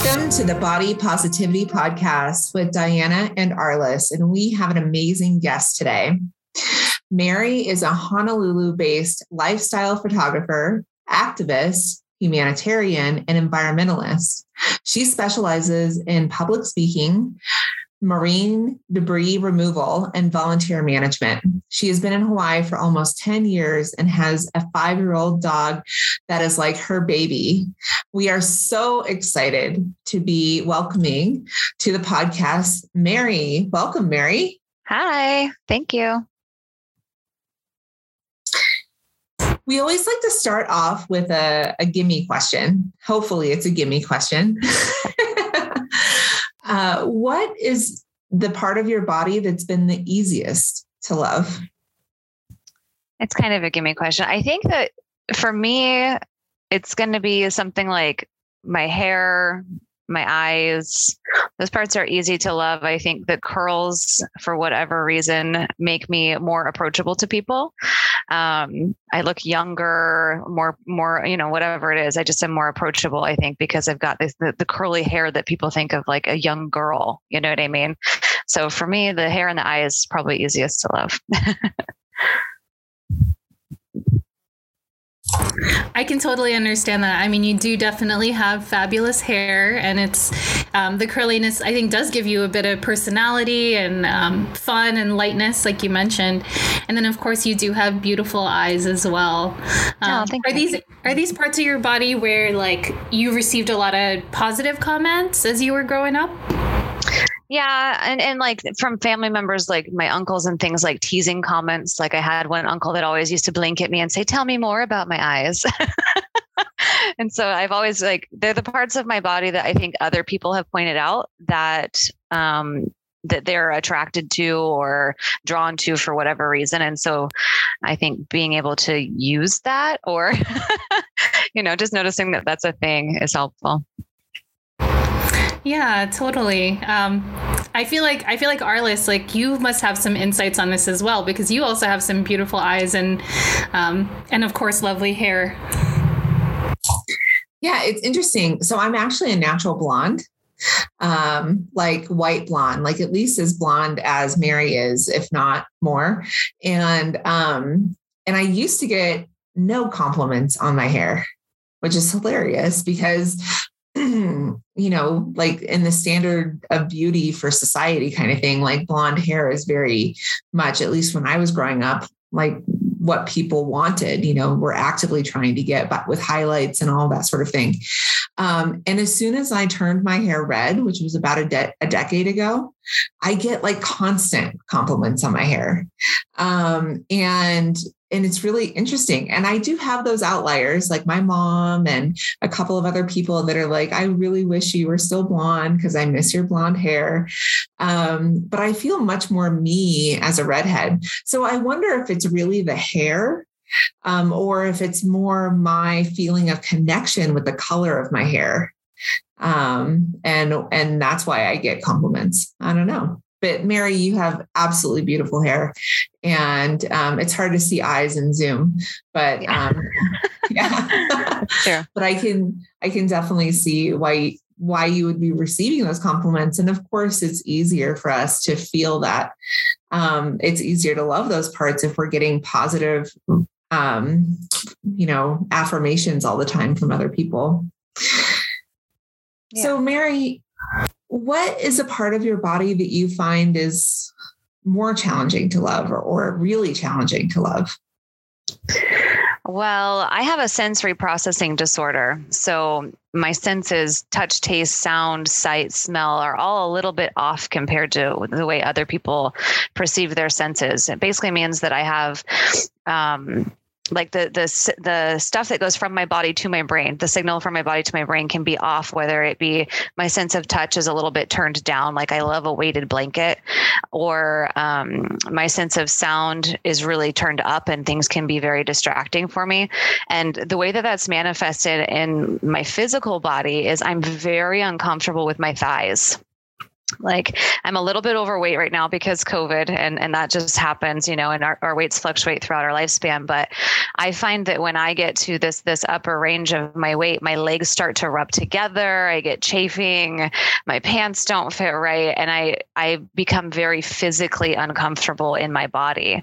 Welcome to the Body Positivity Podcast with Diana and Arliss. And we have an amazing guest today. Mary is a Honolulu based lifestyle photographer, activist, humanitarian, and environmentalist. She specializes in public speaking, marine debris removal, and volunteer management. She has been in Hawaii for almost 10 years and has a five year old dog that is like her baby. We are so excited to be welcoming to the podcast Mary. Welcome, Mary. Hi, thank you. We always like to start off with a, a gimme question. Hopefully, it's a gimme question. uh, what is the part of your body that's been the easiest to love? It's kind of a gimme question. I think that for me, it's going to be something like my hair, my eyes. Those parts are easy to love. I think the curls, for whatever reason, make me more approachable to people. Um, I look younger, more, more, you know, whatever it is. I just am more approachable. I think because I've got this the, the curly hair that people think of like a young girl. You know what I mean? So for me, the hair and the eye is probably easiest to love. I can totally understand that. I mean, you do definitely have fabulous hair, and it's um, the curliness. I think does give you a bit of personality and um, fun and lightness, like you mentioned. And then, of course, you do have beautiful eyes as well. Um, oh, are you. these are these parts of your body where like you received a lot of positive comments as you were growing up? Yeah, and and like from family members, like my uncles and things, like teasing comments. Like I had one uncle that always used to blink at me and say, "Tell me more about my eyes." and so I've always like they're the parts of my body that I think other people have pointed out that um, that they're attracted to or drawn to for whatever reason. And so I think being able to use that or you know just noticing that that's a thing is helpful. Yeah, totally. Um, I feel like I feel like Arliss, like you must have some insights on this as well because you also have some beautiful eyes and um, and of course lovely hair. Yeah, it's interesting. So I'm actually a natural blonde, um, like white blonde, like at least as blonde as Mary is, if not more. And um, and I used to get no compliments on my hair, which is hilarious because you know, like in the standard of beauty for society kind of thing, like blonde hair is very much, at least when I was growing up, like what people wanted, you know, were actively trying to get but with highlights and all that sort of thing. Um, and as soon as I turned my hair red, which was about a, de- a decade ago, I get like constant compliments on my hair. Um, and and it's really interesting. And I do have those outliers, like my mom and a couple of other people that are like, I really wish you were still blonde because I miss your blonde hair. Um, but I feel much more me as a redhead. So I wonder if it's really the hair um, or if it's more my feeling of connection with the color of my hair. Um, and and that's why I get compliments. I don't know. But Mary, you have absolutely beautiful hair, and um, it's hard to see eyes in Zoom. But yeah, um, yeah. sure. but I can I can definitely see why why you would be receiving those compliments. And of course, it's easier for us to feel that. Um, it's easier to love those parts if we're getting positive, um, you know, affirmations all the time from other people. Yeah. So, Mary, what is a part of your body that you find is more challenging to love or, or really challenging to love? Well, I have a sensory processing disorder. So my senses, touch, taste, sound, sight, smell, are all a little bit off compared to the way other people perceive their senses. It basically means that I have um, like the the the stuff that goes from my body to my brain the signal from my body to my brain can be off whether it be my sense of touch is a little bit turned down like i love a weighted blanket or um, my sense of sound is really turned up and things can be very distracting for me. And the way that that's manifested in my physical body is i'm very uncomfortable with my thighs like i'm a little bit overweight right now because covid and and that just happens you know and our, our weights fluctuate throughout our lifespan. But i find that when i get to this this upper range of my weight my legs start to rub together. I get chafing. My pants don't fit right. And i i become very physically uncomfortable in my body.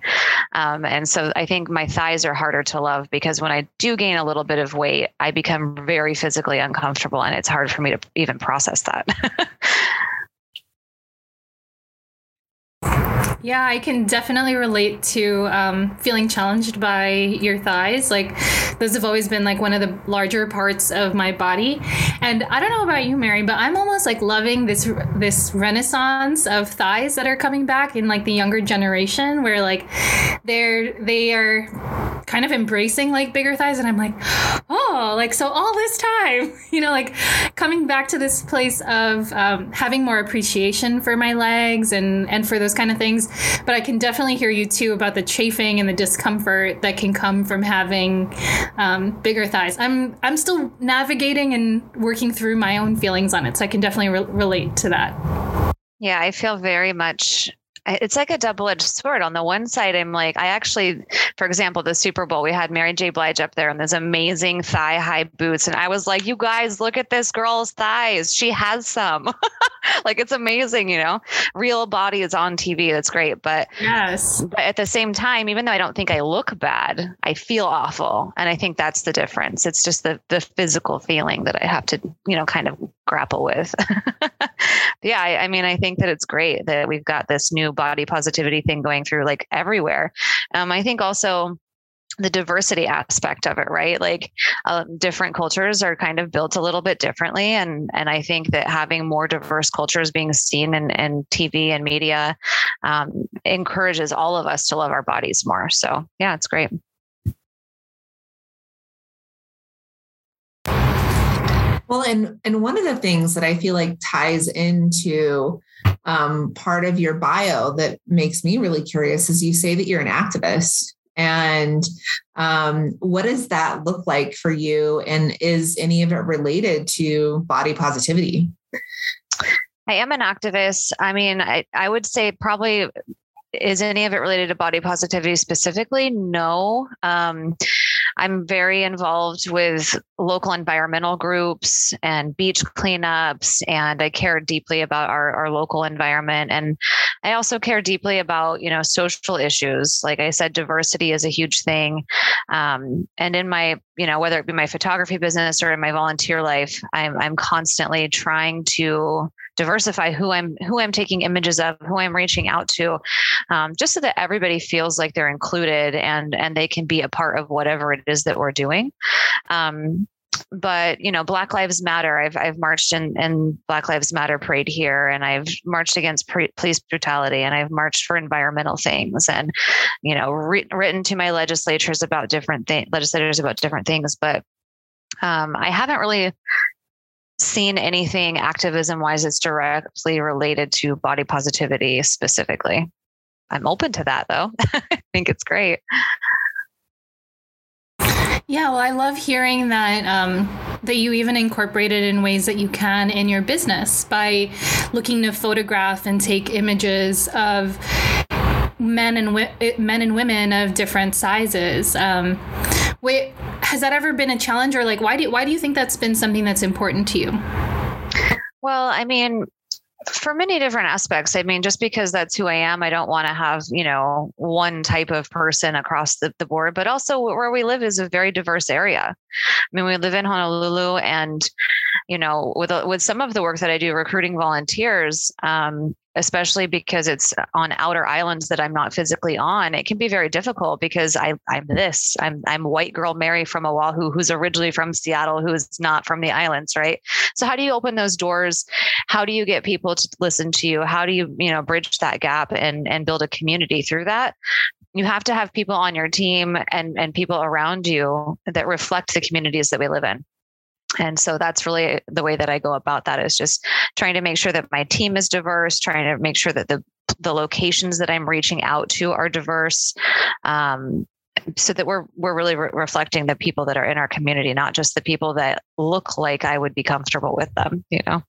Um, and so i think my thighs are harder to love because when i do gain a little bit of weight i become very physically uncomfortable and it's hard for me to even process that Yeah, I can definitely relate to um, feeling challenged by your thighs. Like, those have always been like one of the larger parts of my body. And I don't know about you, Mary, but I'm almost like loving this this renaissance of thighs that are coming back in like the younger generation, where like they're they are kind of embracing like bigger thighs, and I'm like, oh, like so all this time, you know, like coming back to this place of um, having more appreciation for my legs and and for those kind of things but I can definitely hear you too about the chafing and the discomfort that can come from having um, bigger thighs. I'm I'm still navigating and working through my own feelings on it, so I can definitely re- relate to that. Yeah, I feel very much it's like a double-edged sword. On the one side, I'm like, I actually, for example, the Super Bowl, we had Mary J. Blige up there in those amazing thigh-high boots, and I was like, you guys, look at this girl's thighs. She has some. like it's amazing, you know. Real body is on TV. That's great, but yes, but at the same time, even though I don't think I look bad, I feel awful, and I think that's the difference. It's just the the physical feeling that I have to, you know, kind of grapple with. yeah, I, I mean, I think that it's great that we've got this new body positivity thing going through like everywhere. Um, I think also the diversity aspect of it right? Like uh, different cultures are kind of built a little bit differently and and i think that having more diverse cultures being seen in, in tv and media um, encourages all of us to love our bodies more. So yeah it's great well and and one of the things that i feel like ties into um, part of your bio that makes me really curious is you say that you're an activist. And um, what does that look like for you? And is any of it related to body positivity? I am an activist. I mean, I, I would say probably is any of it related to body positivity specifically? No. Um, I'm very involved with local environmental groups and beach cleanups, and I care deeply about our, our local environment. And I also care deeply about, you know, social issues. Like I said, diversity is a huge thing. Um, and in my, you know, whether it be my photography business or in my volunteer life, I'm, I'm constantly trying to diversify who I'm who I'm taking images of, who I'm reaching out to, um, just so that everybody feels like they're included and and they can be a part of whatever it is that we're doing. Um, but you know black lives matter i've, I've marched in, in black lives matter parade here and i've marched against pre- police brutality and i've marched for environmental things and you know re- written to my legislators about different things legislators about different things but um, i haven't really seen anything activism wise that's directly related to body positivity specifically. I'm open to that though. I think it's great. Yeah, well, I love hearing that um, that you even incorporate it in ways that you can in your business by looking to photograph and take images of men and men and women of different sizes. Um, wait, has that ever been a challenge, or like why do why do you think that's been something that's important to you? Well, I mean, for many different aspects. I mean, just because that's who I am, I don't want to have, you know, one type of person across the, the board, but also where we live is a very diverse area. I mean, we live in Honolulu and, you know, with, with some of the work that I do recruiting volunteers, um, especially because it's on outer islands that I'm not physically on, it can be very difficult because I, I'm this. I'm I'm white girl Mary from Oahu who's originally from Seattle, who is not from the islands, right? So how do you open those doors? How do you get people to listen to you? How do you, you know, bridge that gap and and build a community through that? You have to have people on your team and and people around you that reflect the communities that we live in and so that's really the way that i go about that is just trying to make sure that my team is diverse trying to make sure that the the locations that i'm reaching out to are diverse um, so that we're we're really re- reflecting the people that are in our community not just the people that look like i would be comfortable with them you know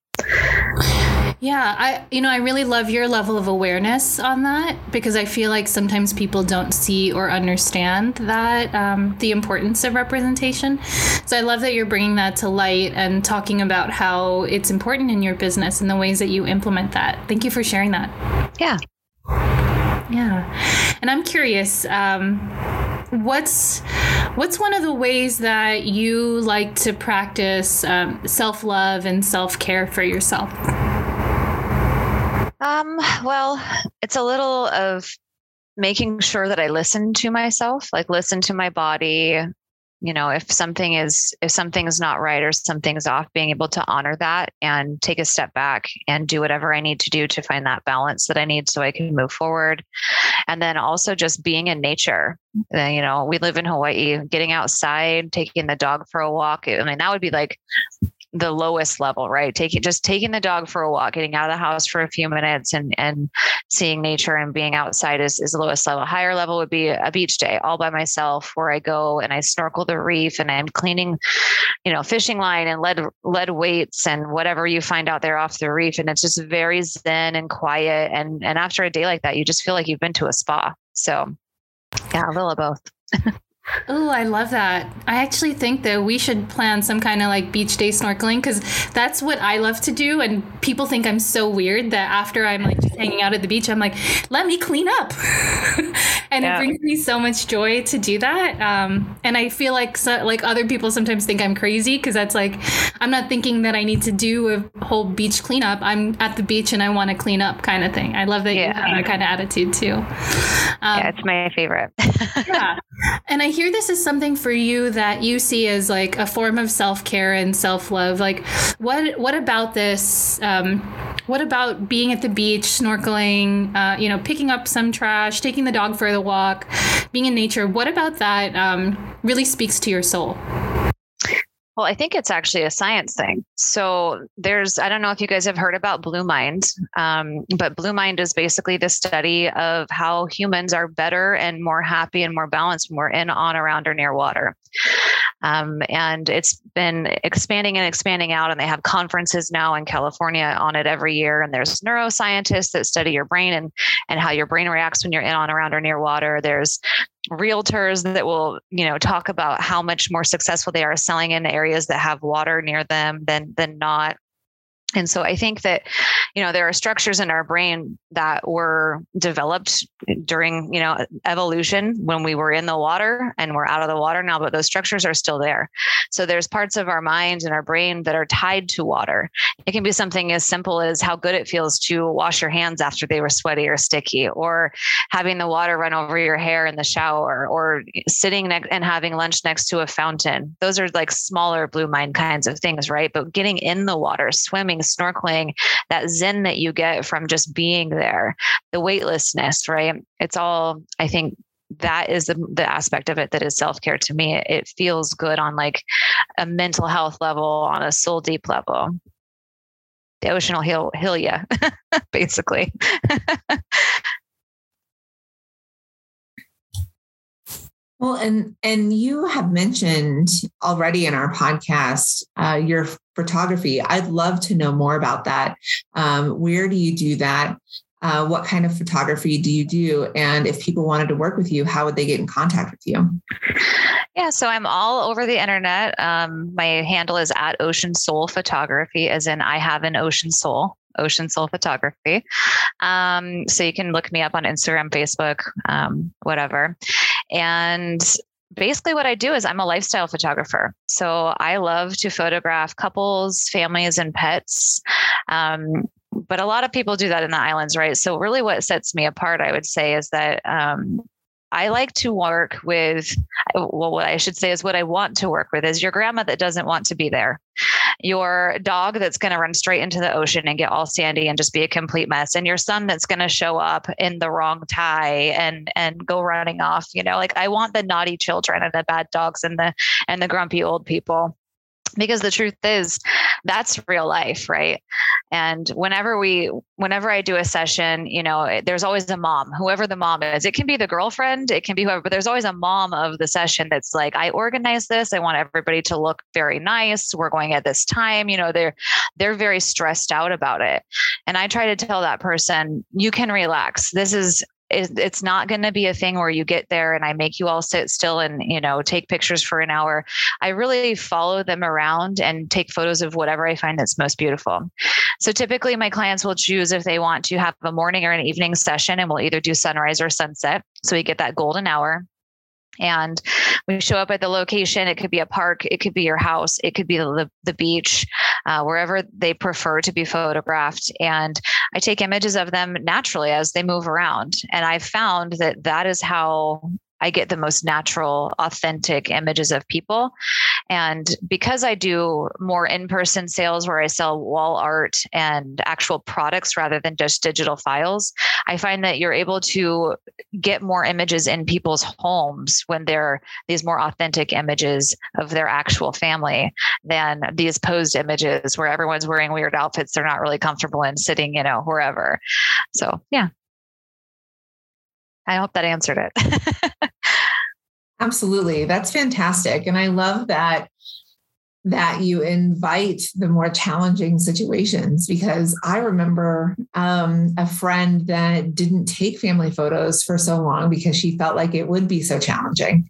Yeah, I you know, I really love your level of awareness on that because I feel like sometimes people don't see or understand that um, the importance of representation. So I love that you're bringing that to light and talking about how it's important in your business and the ways that you implement that. Thank you for sharing that. Yeah. Yeah, and I'm curious. Um, what's what's one of the ways that you like to practice um, self love and self care for yourself? Um, well, it's a little of making sure that I listen to myself, like listen to my body. You know, if something is if something's not right or something's off, being able to honor that and take a step back and do whatever I need to do to find that balance that I need so I can move forward. And then also just being in nature. Uh, you know, we live in Hawaii, getting outside, taking the dog for a walk. I mean, that would be like the lowest level, right? Taking just taking the dog for a walk, getting out of the house for a few minutes and and seeing nature and being outside is, is the lowest level. Higher level would be a beach day all by myself where I go and I snorkel the reef and I'm cleaning, you know, fishing line and lead lead weights and whatever you find out there off the reef. And it's just very zen and quiet. And and after a day like that, you just feel like you've been to a spa. So yeah, a little of both. Oh, I love that. I actually think that we should plan some kind of like beach day snorkeling because that's what I love to do. And people think I'm so weird that after I'm like just hanging out at the beach, I'm like, let me clean up. and yeah. it brings me so much joy to do that. Um, and I feel like so, like other people sometimes think I'm crazy because that's like, I'm not thinking that I need to do a whole beach cleanup. I'm at the beach and I want to clean up kind of thing. I love that yeah. you have that kind of attitude too. Um, yeah, it's my favorite. yeah. And I hear this is something for you that you see as like a form of self care and self love. Like, what what about this? Um, what about being at the beach, snorkeling? Uh, you know, picking up some trash, taking the dog for the walk, being in nature. What about that um, really speaks to your soul? Well, I think it's actually a science thing. So there's, I don't know if you guys have heard about Blue Mind, um, but Blue Mind is basically the study of how humans are better and more happy and more balanced when we're in, on, around, or near water. Um, and it's been expanding and expanding out, and they have conferences now in California on it every year. And there's neuroscientists that study your brain and and how your brain reacts when you're in, on, around, or near water. There's realtors that will you know talk about how much more successful they are selling in areas that have water near them than than not and so I think that, you know, there are structures in our brain that were developed during, you know, evolution when we were in the water and we're out of the water now, but those structures are still there. So there's parts of our mind and our brain that are tied to water. It can be something as simple as how good it feels to wash your hands after they were sweaty or sticky, or having the water run over your hair in the shower, or sitting next and having lunch next to a fountain. Those are like smaller blue mind kinds of things, right? But getting in the water, swimming, snorkeling, that zen that you get from just being there, the weightlessness, right? It's all, I think, that is the, the aspect of it that is self-care to me. It feels good on like a mental health level on a soul deep level. The ocean will heal heal you basically well and and you have mentioned already in our podcast uh, your photography. I'd love to know more about that. Um, where do you do that? Uh, what kind of photography do you do? And if people wanted to work with you, how would they get in contact with you? Yeah, so I'm all over the internet. Um, my handle is at Ocean Soul Photography, as in I have an ocean soul. Ocean Soul Photography. Um, so you can look me up on Instagram, Facebook, um, whatever. And basically what I do is I'm a lifestyle photographer. So I love to photograph couples, families, and pets. Um, but a lot of people do that in the islands, right? So really what sets me apart, I would say, is that um, I like to work with, well, what I should say is what I want to work with is your grandma that doesn't want to be there, your dog that's going to run straight into the ocean and get all sandy and just be a complete mess, and your son that's going to show up in the wrong tie and and go running off. You know, like I want the naughty children and the bad dogs and the and the grumpy old people because the truth is that's real life, right? And whenever we, whenever I do a session, you know, there's always a mom, whoever the mom is. It can be the girlfriend, it can be whoever, but there's always a mom of the session that's like, I organize this. I want everybody to look very nice. We're going at this time. You know, they're they're very stressed out about it. And I try to tell that person, you can relax. This is it's not going to be a thing where you get there and I make you all sit still and you know take pictures for an hour. I really follow them around and take photos of whatever I find that's most beautiful. So typically my clients will choose if they want to have a morning or an evening session and we'll either do sunrise or sunset. So we get that golden hour and we show up at the location. It could be a park it could be your house it could be the, the beach uh, wherever they prefer to be photographed. And i take images of them naturally as they move around. And i found that that is how I get the most natural, authentic images of people. And because I do more in person sales where I sell wall art and actual products rather than just digital files, I find that you're able to get more images in people's homes when they're these more authentic images of their actual family than these posed images where everyone's wearing weird outfits they're not really comfortable in sitting, you know, wherever. So, yeah. I hope that answered it. Absolutely. That's fantastic. And I love that that you invite the more challenging situations because I remember um, a friend that didn't take family photos for so long because she felt like it would be so challenging.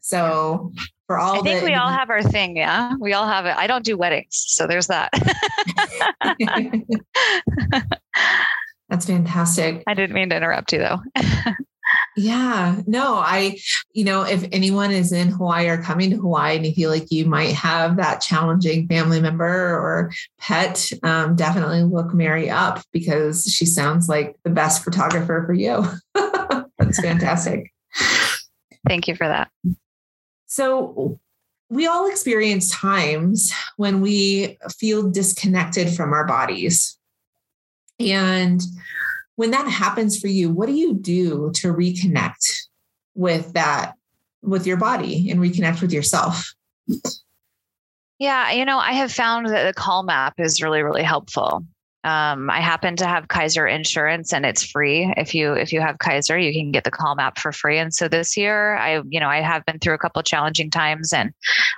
So for all I think the, we all have our thing. Yeah. We all have it. I don't do weddings. So there's that. That's fantastic. I didn't mean to interrupt you though. Yeah, no, I, you know, if anyone is in Hawaii or coming to Hawaii and you feel like you might have that challenging family member or pet, um, definitely look Mary up because she sounds like the best photographer for you. That's fantastic. Thank you for that. So, we all experience times when we feel disconnected from our bodies. And when that happens for you, what do you do to reconnect with that, with your body and reconnect with yourself? Yeah, you know, I have found that the Calm app is really, really helpful. Um, I happen to have Kaiser insurance and it's free. If you if you have Kaiser, you can get the Calm app for free. And so this year, I you know I have been through a couple challenging times, and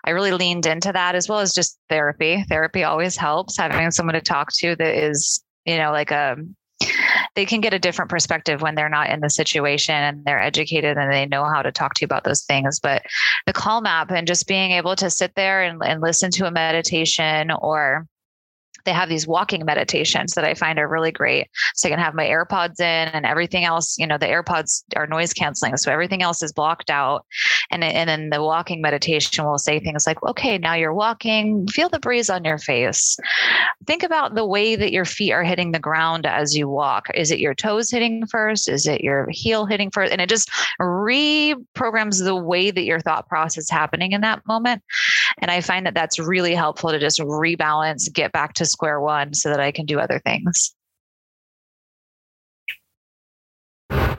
I really leaned into that as well as just therapy. Therapy always helps. Having someone to talk to that is you know like a they can get a different perspective when they're not in the situation and they're educated and they know how to talk to you about those things. But the Calm app and just being able to sit there and, and listen to a meditation or they have these walking meditations that I find are really great. So I can have my AirPods in and everything else, you know, the AirPods are noise canceling. So everything else is blocked out. And, and then the walking meditation will say things like, okay, now you're walking, feel the breeze on your face. Think about the way that your feet are hitting the ground as you walk. Is it your toes hitting first? Is it your heel hitting first? And it just reprograms the way that your thought process is happening in that moment. And I find that that's really helpful to just rebalance, get back to square one so that I can do other things.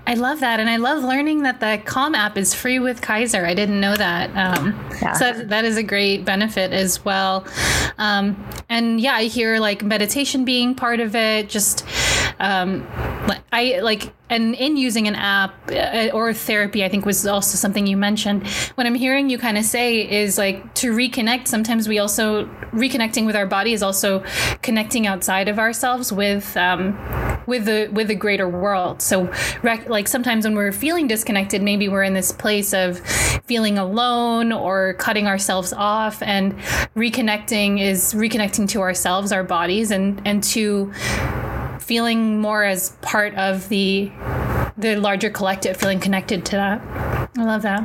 I love that. And I love learning that the Calm app is free with Kaiser. I didn't know that. Um, yeah. So that, that is a great benefit as well. Um, and yeah, I hear like meditation being part of it, just um, I like, and in using an app uh, or therapy, I think was also something you mentioned. What I'm hearing you kind of say is like to reconnect. Sometimes we also reconnecting with our body is also connecting outside of ourselves with um, with the with the greater world. So, rec- like sometimes when we're feeling disconnected, maybe we're in this place of feeling alone or cutting ourselves off, and reconnecting is reconnecting to ourselves, our bodies, and and to feeling more as part of the the larger collective, feeling connected to that. I love that.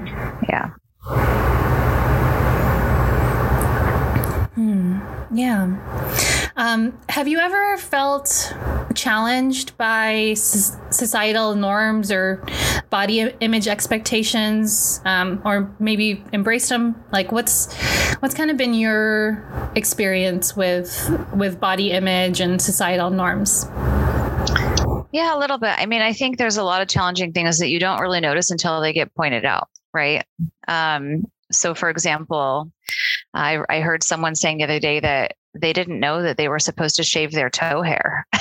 Yeah. Hmm. Yeah. Um, have you ever felt challenged by societal norms or body image expectations, um, or maybe embraced them? Like, what's what's kind of been your experience with with body image and societal norms? Yeah, a little bit. I mean, I think there's a lot of challenging things that you don't really notice until they get pointed out, right? Um, so, for example, I, I heard someone saying the other day that they didn't know that they were supposed to shave their toe hair.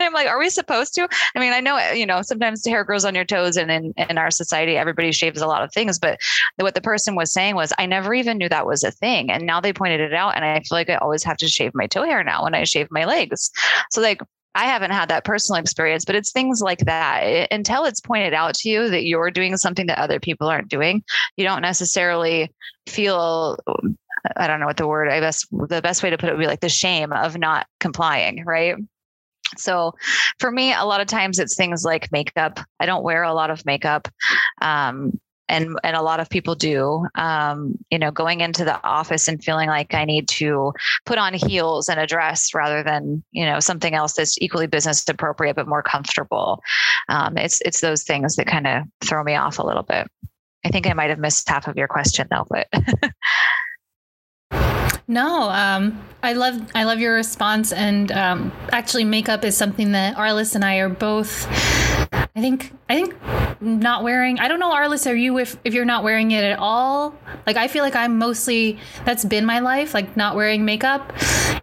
I'm like, are we supposed to? I mean, I know, you know, sometimes the hair grows on your toes and in, in our society, everybody shaves a lot of things. But what the person was saying was, I never even knew that was a thing. And now they pointed it out. And I feel like I always have to shave my toe hair now when I shave my legs. So like, I haven't had that personal experience, but it's things like that. Until it's pointed out to you that you're doing something that other people aren't doing, you don't necessarily feel I don't know what the word I guess the best way to put it would be like the shame of not complying, right? So for me, a lot of times it's things like makeup. I don't wear a lot of makeup. Um, and and a lot of people do um, you know going into the office and feeling like i need to put on heels and a dress rather than you know something else that's equally business appropriate but more comfortable um, it's it's those things that kind of throw me off a little bit i think i might have missed half of your question though but No, um, I love I love your response, and um, actually, makeup is something that Arliss and I are both. I think I think not wearing. I don't know, Arliss, are you if if you're not wearing it at all? Like I feel like I'm mostly that's been my life, like not wearing makeup,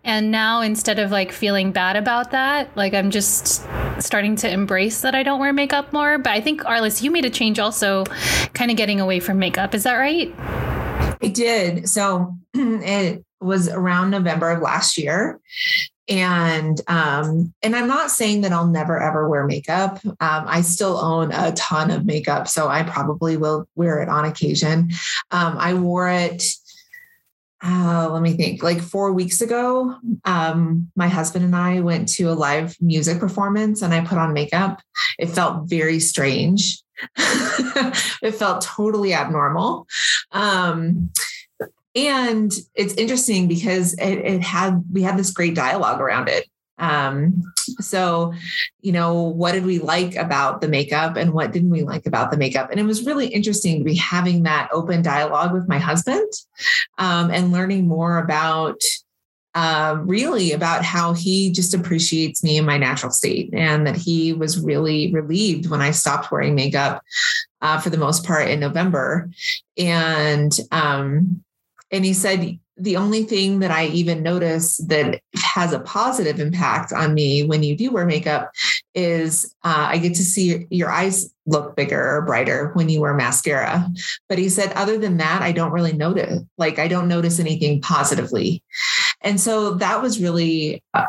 and now instead of like feeling bad about that, like I'm just starting to embrace that I don't wear makeup more. But I think Arliss, you made a change also, kind of getting away from makeup. Is that right? I did. So it was around November of last year. And um, and I'm not saying that I'll never ever wear makeup. Um, I still own a ton of makeup, so I probably will wear it on occasion. Um, I wore it uh, let me think like four weeks ago um, my husband and i went to a live music performance and i put on makeup it felt very strange it felt totally abnormal um, and it's interesting because it, it, had we had this great dialogue around it um, so you know what did we like about the makeup and what didn't we like about the makeup and it was really interesting to be having that open dialogue with my husband um, and learning more about uh, really about how he just appreciates me in my natural state and that he was really relieved when I stopped wearing makeup uh, for the most part in November. And um, and he said the only thing that I even notice that has a positive impact on me when you do wear makeup is uh, I get to see your eyes look bigger or brighter when you wear mascara. But he said, other than that, I don't really notice, like, I don't notice anything positively. And so that was really uh,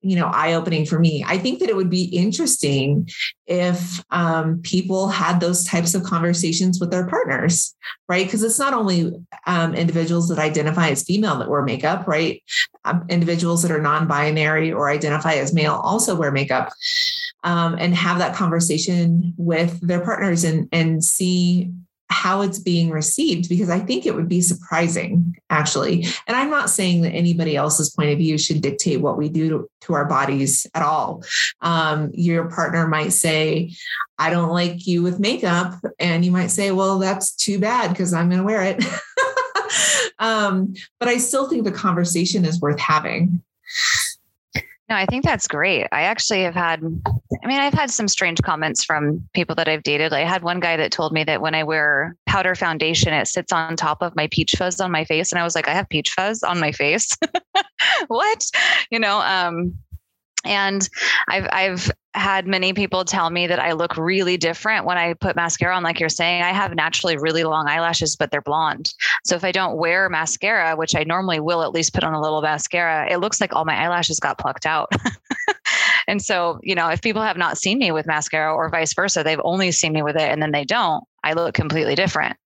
you know eye opening for me. I think that it would be interesting if um, people had those types of conversations with their partners right? Because it's not only um, individuals that identify as female that wear makeup right? Um, individuals that are non-binary or identify as male also wear makeup um, and have that conversation with their partners and and see how it's being received because I think it would be surprising, actually. And I'm not saying that anybody else's point of view should dictate what we do to, to our bodies at all. Um, your partner might say, I don't like you with makeup. And you might say, well, that's too bad because I'm going to wear it. um, but I still think the conversation is worth having. No, I think that's great. I actually have had, I mean, I've had some strange comments from people that I've dated. I had one guy that told me that when I wear powder foundation, it sits on top of my peach fuzz on my face. And I was like, I have peach fuzz on my face. what? You know, um, and I've I've had many people tell me that I look really different when I put mascara on. Like you're saying, I have naturally really long eyelashes, but they're blonde. So if I don't wear mascara, which I normally will at least put on a little mascara, it looks like all my eyelashes got plucked out. and so, you know, if people have not seen me with mascara or vice versa, they've only seen me with it and then they don't, I look completely different.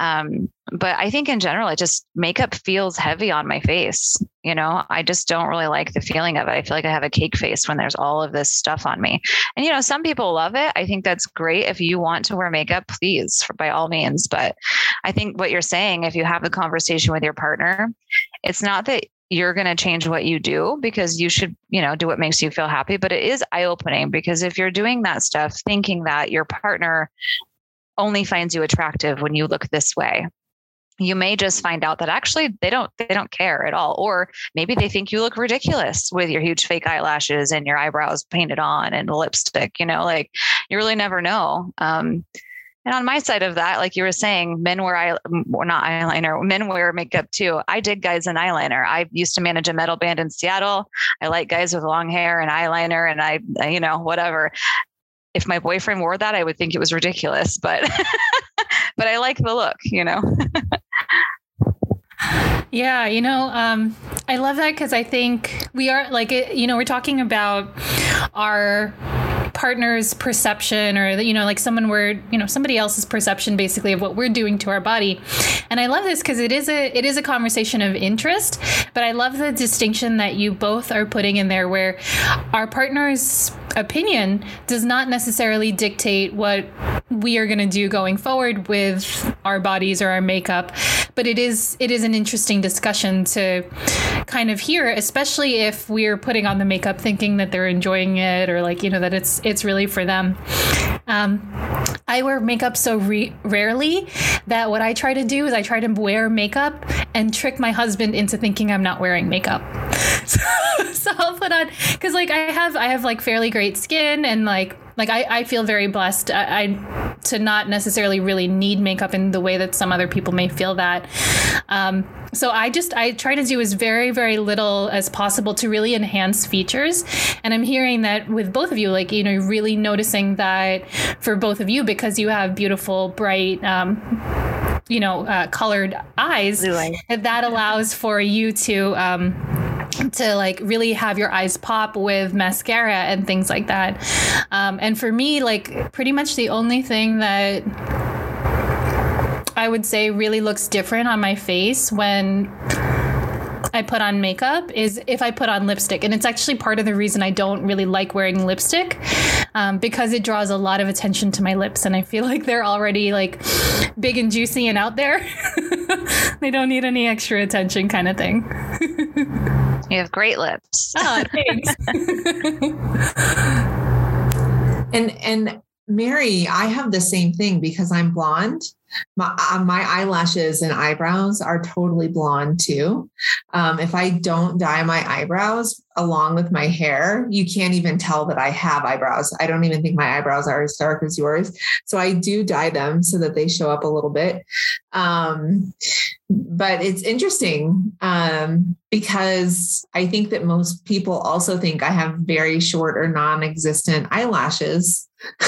Um, but I think in general, it just makeup feels heavy on my face. You know, I just don't really like the feeling of it. I feel like I have a cake face when there's all of this stuff on me. And, you know, some people love it. I think that's great. If you want to wear makeup, please, by all means. But I think what you're saying, if you have a conversation with your partner, it's not that you're going to change what you do because you should, you know, do what makes you feel happy. But it is eye opening because if you're doing that stuff, thinking that your partner only finds you attractive when you look this way you may just find out that actually they don't they don't care at all or maybe they think you look ridiculous with your huge fake eyelashes and your eyebrows painted on and lipstick you know like you really never know um, And on my side of that, like you were saying, men wear eye, not eyeliner, men wear makeup too. I dig guys in eyeliner. I used to manage a metal band in Seattle. I like guys with long hair and eyeliner, and I, you know, whatever. If my boyfriend wore that, I would think it was ridiculous, but but I like the look, you know. Yeah, you know, um, I love that because I think we are like, you know, we're talking about our partner's perception or you know like someone were you know somebody else's perception basically of what we're doing to our body. And i love this because it is a it is a conversation of interest but i love the distinction that you both are putting in there where our partner's opinion does not necessarily dictate what we are going to do going forward with our bodies or our makeup but it is it is an interesting discussion to kind of hear especially if we're putting on the makeup thinking that they're enjoying it or like you know that it's it's really for them um, I wear makeup so re- rarely that what I try to do is I try to wear makeup and trick my husband into thinking I'm not wearing makeup. So, so I'll put on because like I have I have like fairly great skin and like like I, I feel very blessed I, I, to not necessarily really need makeup in the way that some other people may feel that. Um, so i just i try to do as very very little as possible to really enhance features. And i'm hearing that with both of you like you know really noticing that for both of you because you have beautiful bright um, you know uh, colored eyes that allows for you to um, to like really have your eyes pop with mascara and things like that. Um, and for me, like pretty much the only thing that I would say really looks different on my face when I put on makeup is if I put on lipstick. And it's actually part of the reason I don't really like wearing lipstick um, because it draws a lot of attention to my lips. And I feel like they're already like big and juicy and out there. they don't need any extra attention, kind of thing. you have great lips. Oh, thanks. and, and, Mary, I have the same thing because I'm blonde my, uh, my eyelashes and eyebrows are totally blonde too. Um, if I don't dye my eyebrows along with my hair, you can't even tell that I have eyebrows. I don't even think my eyebrows are as dark as yours. So I do dye them so that they show up a little bit. Um, but it's interesting um, because I think that most people also think I have very short or non existent eyelashes.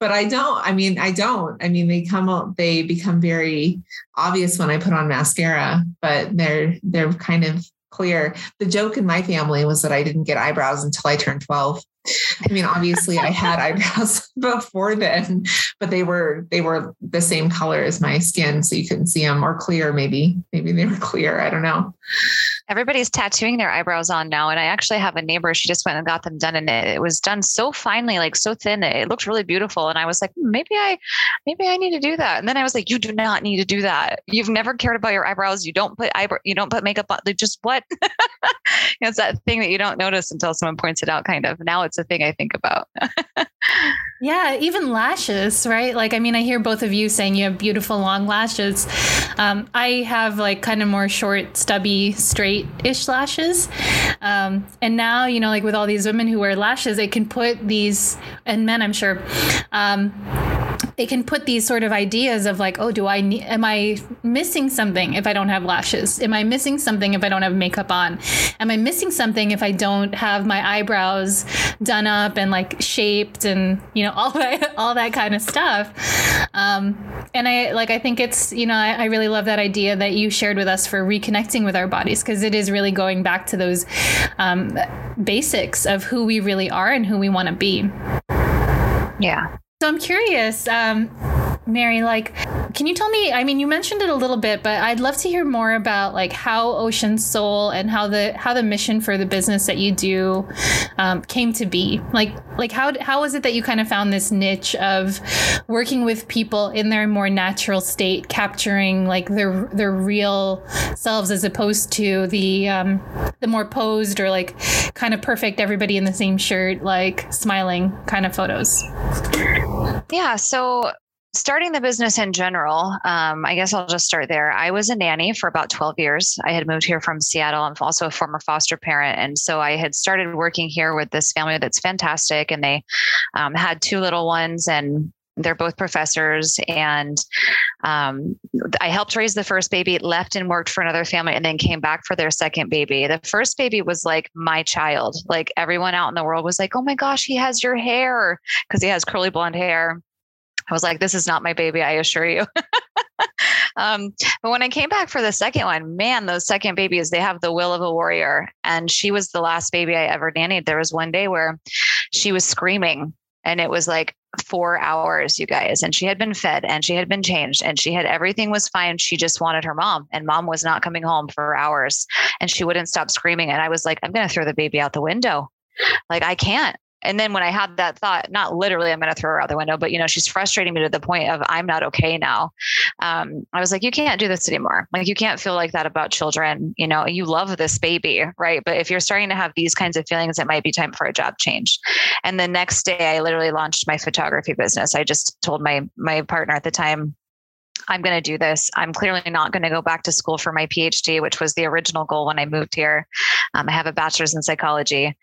but I don't. I mean, I don't. I mean, they come out, they become very obvious when I put on mascara, but they're they're kind of clear. The joke in my family was that I didn't get eyebrows until I turned 12. I mean, obviously I had eyebrows before then, but they were they were the same color as my skin, so you couldn't see them, or clear maybe. Maybe they were clear. I don't know everybody's tattooing their eyebrows on now. And I actually have a neighbor, she just went and got them done and it, it was done so finely, like so thin. It looked really beautiful. And I was like, hmm, maybe I, maybe I need to do that. And then I was like, you do not need to do that. You've never cared about your eyebrows. You don't put eyebrow, you don't put makeup on. Like just what? it's that thing that you don't notice until someone points it out kind of. Now it's a thing I think about. Yeah, even lashes, right? Like, I mean, I hear both of you saying you have beautiful long lashes. Um, I have like kind of more short, stubby, straight ish lashes. Um, and now, you know, like with all these women who wear lashes, they can put these, and men, I'm sure, um, they can put these sort of ideas of like, oh, do I need, am I missing something if I don't have lashes? Am I missing something if I don't have makeup on? Am I missing something if I don't have my eyebrows done up and like shaped and you know all that all that kind of stuff? Um, and I like I think it's you know I, I really love that idea that you shared with us for reconnecting with our bodies because it is really going back to those um, basics of who we really are and who we want to be. Yeah. So I'm curious, um, Mary, like, can you tell me? I mean, you mentioned it a little bit, but I'd love to hear more about like how Ocean Soul and how the how the mission for the business that you do um, came to be. Like, like how how was it that you kind of found this niche of working with people in their more natural state, capturing like their their real selves as opposed to the um, the more posed or like kind of perfect, everybody in the same shirt, like smiling kind of photos. Yeah. So starting the business in general, um, I guess I'll just start there. I was a nanny for about 12 years. I had moved here from Seattle. I'm also a former foster parent. And so I had started working here with this family that's fantastic. And they um, had two little ones. And they're both professors, and um, I helped raise the first baby, left and worked for another family, and then came back for their second baby. The first baby was like my child. Like everyone out in the world was like, "Oh my gosh, he has your hair," because he has curly blonde hair. I was like, "This is not my baby, I assure you." um, but when I came back for the second one, man, those second babies, they have the will of a warrior. And she was the last baby I ever nannied. There was one day where she was screaming and it was like four hours you guys and she had been fed and she had been changed and she had everything was fine she just wanted her mom and mom was not coming home for hours and she wouldn't stop screaming and i was like i'm going to throw the baby out the window like i can't and then when I had that thought, not literally, I'm going to throw her out the window, but you know, she's frustrating me to the point of I'm not okay now. Um, I was like, you can't do this anymore. Like you can't feel like that about children. You know, you love this baby, right? But if you're starting to have these kinds of feelings, it might be time for a job change. And the next day, I literally launched my photography business. I just told my my partner at the time, I'm going to do this. I'm clearly not going to go back to school for my PhD, which was the original goal when I moved here. Um, I have a bachelor's in psychology.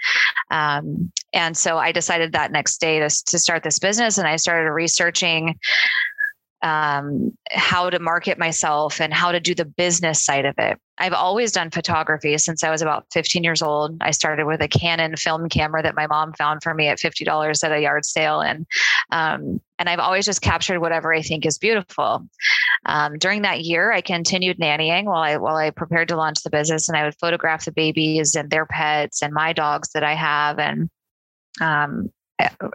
Um, and so I decided that next day to, to start this business and I started researching um, how to market myself and how to do the business side of it. I've always done photography since I was about 15 years old. I started with a Canon film camera that my mom found for me at $50 at a yard sale. And, um, and I've always just captured whatever I think is beautiful. Um, during that year, I continued nannying while I, while I prepared to launch the business and I would photograph the babies and their pets and my dogs that I have. And um,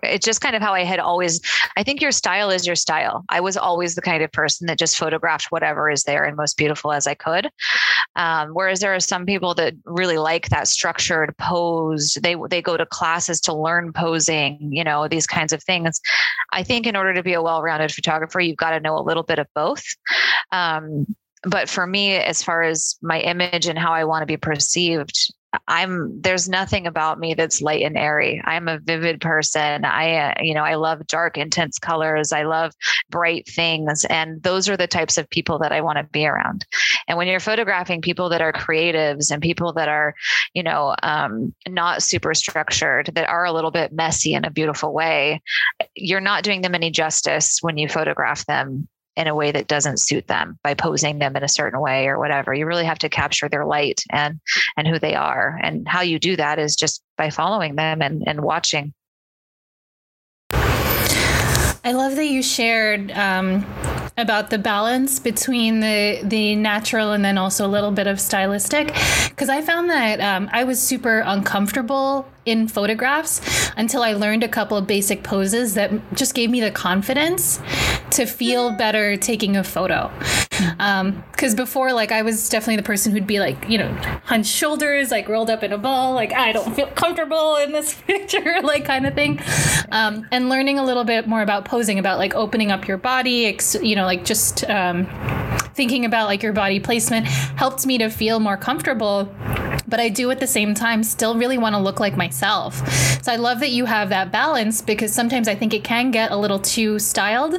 it's just kind of how I had always. I think your style is your style. I was always the kind of person that just photographed whatever is there and most beautiful as I could. Um, whereas there are some people that really like that structured pose. They they go to classes to learn posing. You know these kinds of things. I think in order to be a well-rounded photographer, you've got to know a little bit of both. Um, but for me, as far as my image and how I want to be perceived, I'm there's nothing about me that's light and airy. I'm a vivid person. I uh, you know, I love dark intense colors. I love bright things and those are the types of people that I want to be around. And when you're photographing people that are creatives and people that are, you know, um, not super structured, that are a little bit messy in a beautiful way, you're not doing them any justice when you photograph them in a way that doesn't suit them by posing them in a certain way or whatever. You really have to capture their light and and who they are. And how you do that is just by following them and, and watching. I love that you shared um, about the balance between the the natural and then also a little bit of stylistic, because I found that um, I was super uncomfortable in photographs until I learned a couple of basic poses that just gave me the confidence to feel better taking a photo. Because um, before, like, I was definitely the person who'd be like, you know, hunched shoulders, like rolled up in a ball, like, I don't feel comfortable in this picture, like, kind of thing. Um, and learning a little bit more about posing, about like opening up your body, ex- you know, like just um, thinking about like your body placement helped me to feel more comfortable but I do at the same time still really want to look like myself. So I love that you have that balance because sometimes I think it can get a little too styled,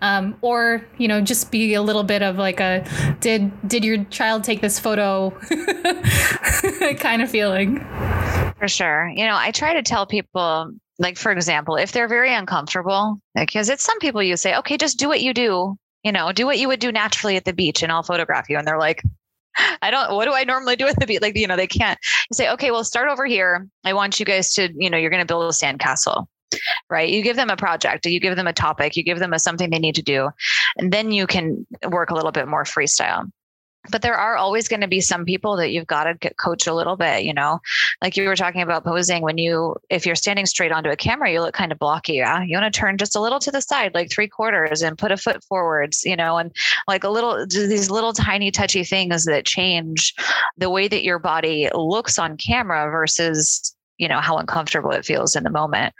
um, or you know, just be a little bit of like a did did your child take this photo kind of feeling. For sure, you know, I try to tell people like for example if they're very uncomfortable because it's some people you say okay just do what you do you know do what you would do naturally at the beach and i'll photograph you and they're like I don't, what do I normally do with the beat? Like, you know, they can't say, okay, well, start over here. I want you guys to, you know, you're going to build a sandcastle, right? You give them a project, you give them a topic, you give them a something they need to do, and then you can work a little bit more freestyle but there are always going to be some people that you've got to get coach a little bit you know? Like you were talking about posing when you if you're standing straight onto a camera you look kind of blocky yeah? You want to turn just a little to the side like three quarters and put a foot forwards you know? And like a little these little tiny touchy things that change the way that your body looks on camera versus you know how uncomfortable it feels in the moment.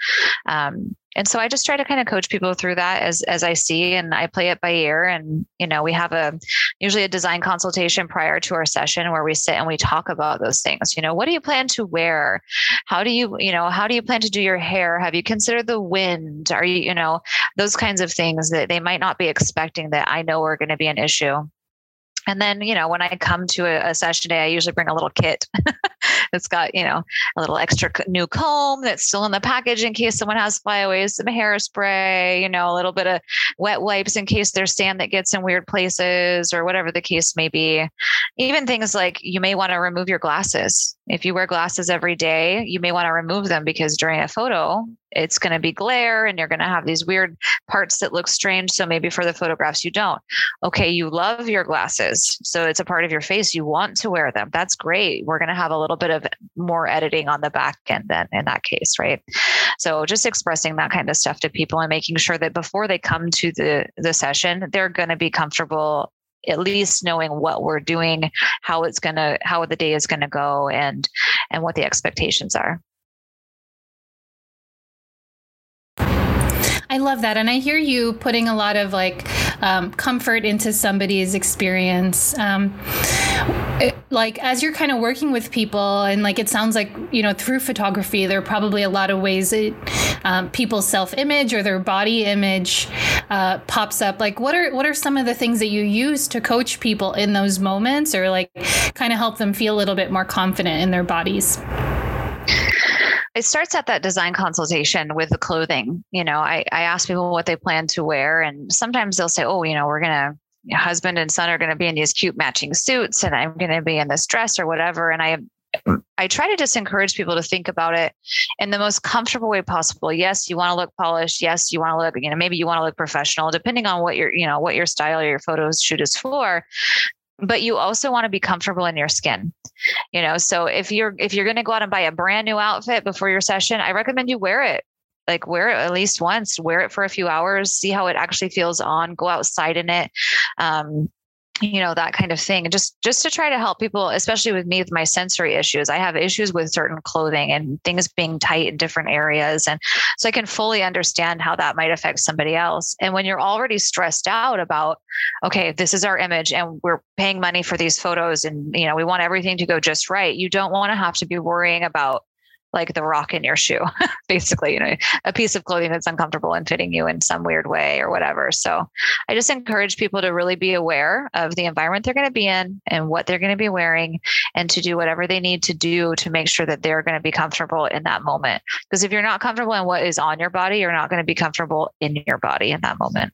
Um, and so i just try to kind of coach people through that as as i see and i play it by ear and you know we have a usually a design consultation prior to our session where we sit and we talk about those things. You know what do you plan to wear? How do you you know how do you plan to do your hair? Have you considered the wind? Are you you know those kinds of things that they might not be expecting that i know are going to be an issue and then, you know, when I come to a, a session day, I usually bring a little kit that's got, you know, a little extra new comb that's still in the package in case someone has flyaways, some hairspray, you know, a little bit of wet wipes in case their stand that gets in weird places or whatever the case may be. Even things like you may want to remove your glasses. If you wear glasses every day, you may want to remove them because during a photo, it's going to be glare and you're going to have these weird parts that look strange. So maybe for the photographs, you don't. Okay, you love your glasses. So it's a part of your face. You want to wear them. That's great. We're going to have a little bit of more editing on the back end then in that case, right? So just expressing that kind of stuff to people and making sure that before they come to the, the session, they're going to be comfortable at least knowing what we're doing how it's going to how the day is going to go and and what the expectations are I love that. And I hear you putting a lot of like um, comfort into somebody's experience. Um, like as you're kind of working with people and like it sounds like you know through photography there are probably a lot of ways it um, people's self-image or their body image uh, pops up like what are what are some of the things that you use to coach people in those moments or like kind of help them feel a little bit more confident in their bodies it starts at that design consultation with the clothing. You know, I, I ask people what they plan to wear, and sometimes they'll say, Oh, you know, we're going to, husband and son are going to be in these cute matching suits, and I'm going to be in this dress or whatever. And I, I try to just encourage people to think about it in the most comfortable way possible. Yes, you want to look polished. Yes, you want to look, you know, maybe you want to look professional, depending on what your, you know, what your style or your photos shoot is for but you also want to be comfortable in your skin you know so if you're if you're going to go out and buy a brand new outfit before your session i recommend you wear it like wear it at least once wear it for a few hours see how it actually feels on go outside in it um, you know that kind of thing just just to try to help people especially with me with my sensory issues. I have issues with certain clothing and things being tight in different areas and so i can fully understand how that might affect somebody else. And when you're already stressed out about okay this is our image and we're paying money for these photos and you know we want everything to go just right you don't want to have to be worrying about like the rock in your shoe, basically, you know, a piece of clothing that's uncomfortable and fitting you in some weird way or whatever. So I just encourage people to really be aware of the environment they're going to be in and what they're going to be wearing and to do whatever they need to do to make sure that they're going to be comfortable in that moment. Because if you're not comfortable in what is on your body, you're not going to be comfortable in your body in that moment.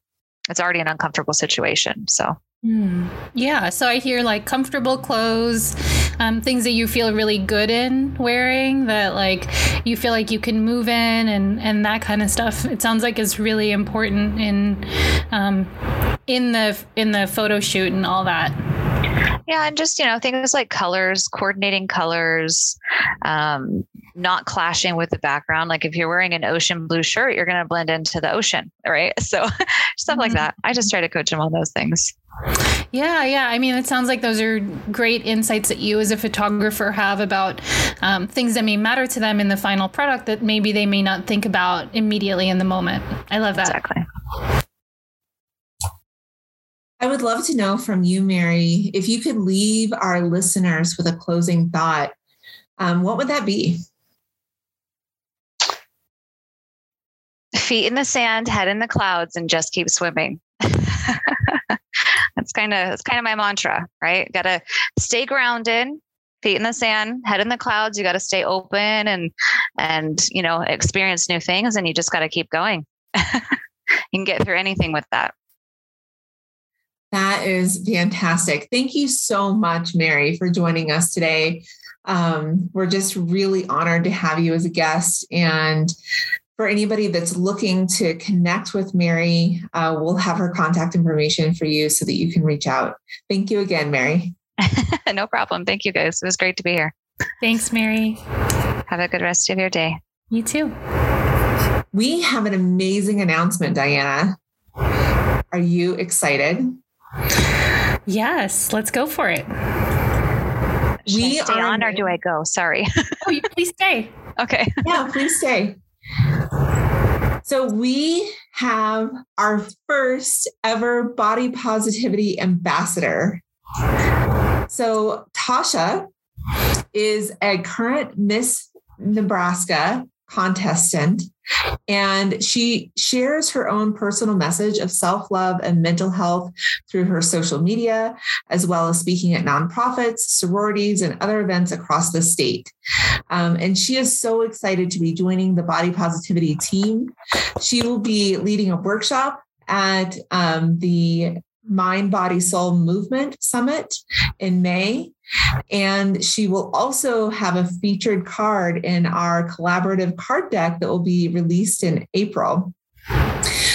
It's already an uncomfortable situation. So Mm. Yeah. So I hear like comfortable clothes, um, things that you feel really good in wearing that like you feel like you can move in and, and that kind of stuff. It sounds like is really important in, um, in the, in the photo shoot and all that. Yeah, and just you know things like colors, coordinating colors, um, not clashing with the background. Like if you're wearing an ocean blue shirt, you're going to blend into the ocean, right? So stuff like mm-hmm. that. I just try to coach them on those things. Yeah, yeah. I mean, it sounds like those are great insights that you as a photographer have about um, things that may matter to them in the final product that maybe they may not think about immediately in the moment. I love that. Exactly. I would love to know from you, Mary, if you could leave our listeners with a closing thought, um, what would that be? Feet in the sand, head in the clouds, and just keep swimming. that's kind of that's kind of my mantra, right? Got to stay grounded, feet in the sand, head in the clouds. You got to stay open and and you know experience new things, and you just got to keep going. you can get through anything with that. That is fantastic. Thank you so much, Mary, for joining us today. Um, we're just really honored to have you as a guest. And for anybody that's looking to connect with Mary, uh, we'll have her contact information for you so that you can reach out. Thank you again, Mary. no problem. Thank you, guys. It was great to be here. Thanks, Mary. Have a good rest of your day. You too. We have an amazing announcement, Diana. Are you excited? Yes, let's go for it. Should we I stay on or do I go? Sorry. oh, please stay. Okay. Yeah, please stay. So we have our first ever body positivity ambassador. So Tasha is a current Miss Nebraska contestant. And she shares her own personal message of self love and mental health through her social media, as well as speaking at nonprofits, sororities, and other events across the state. Um, and she is so excited to be joining the body positivity team. She will be leading a workshop at um, the Mind, Body, Soul Movement Summit in May. And she will also have a featured card in our collaborative card deck that will be released in April.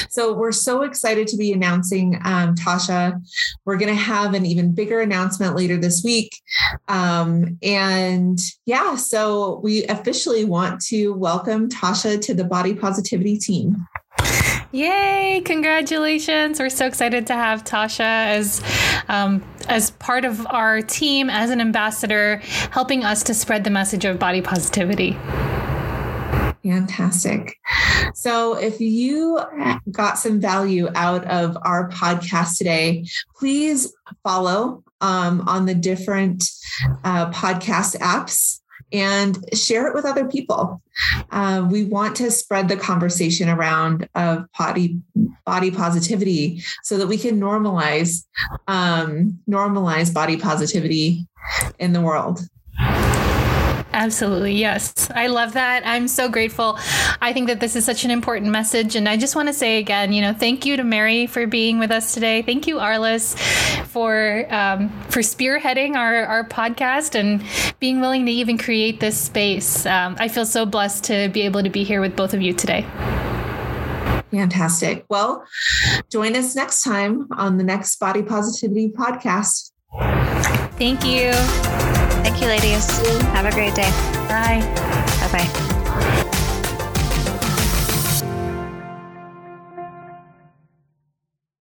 So we're so excited to be announcing um, Tasha. We're going to have an even bigger announcement later this week. Um, and yeah, so we officially want to welcome Tasha to the Body Positivity team. Yay! Congratulations! We're so excited to have Tasha as um, as part of our team as an ambassador, helping us to spread the message of body positivity. Fantastic. So, if you got some value out of our podcast today, please follow um, on the different uh, podcast apps and share it with other people. Uh, we want to spread the conversation around of body body positivity so that we can normalize um, normalize body positivity in the world. Absolutely. Yes. I love that. I'm so grateful. I think that this is such an important message. And I just want to say again, you know, thank you to Mary for being with us today. Thank you, Arliss, for um, for spearheading our, our podcast and being willing to even create this space. Um, I feel so blessed to be able to be here with both of you today. Fantastic. Well, join us next time on the next Body Positivity podcast. Thank you. Thank you, ladies. Have a great day. Bye. Bye bye.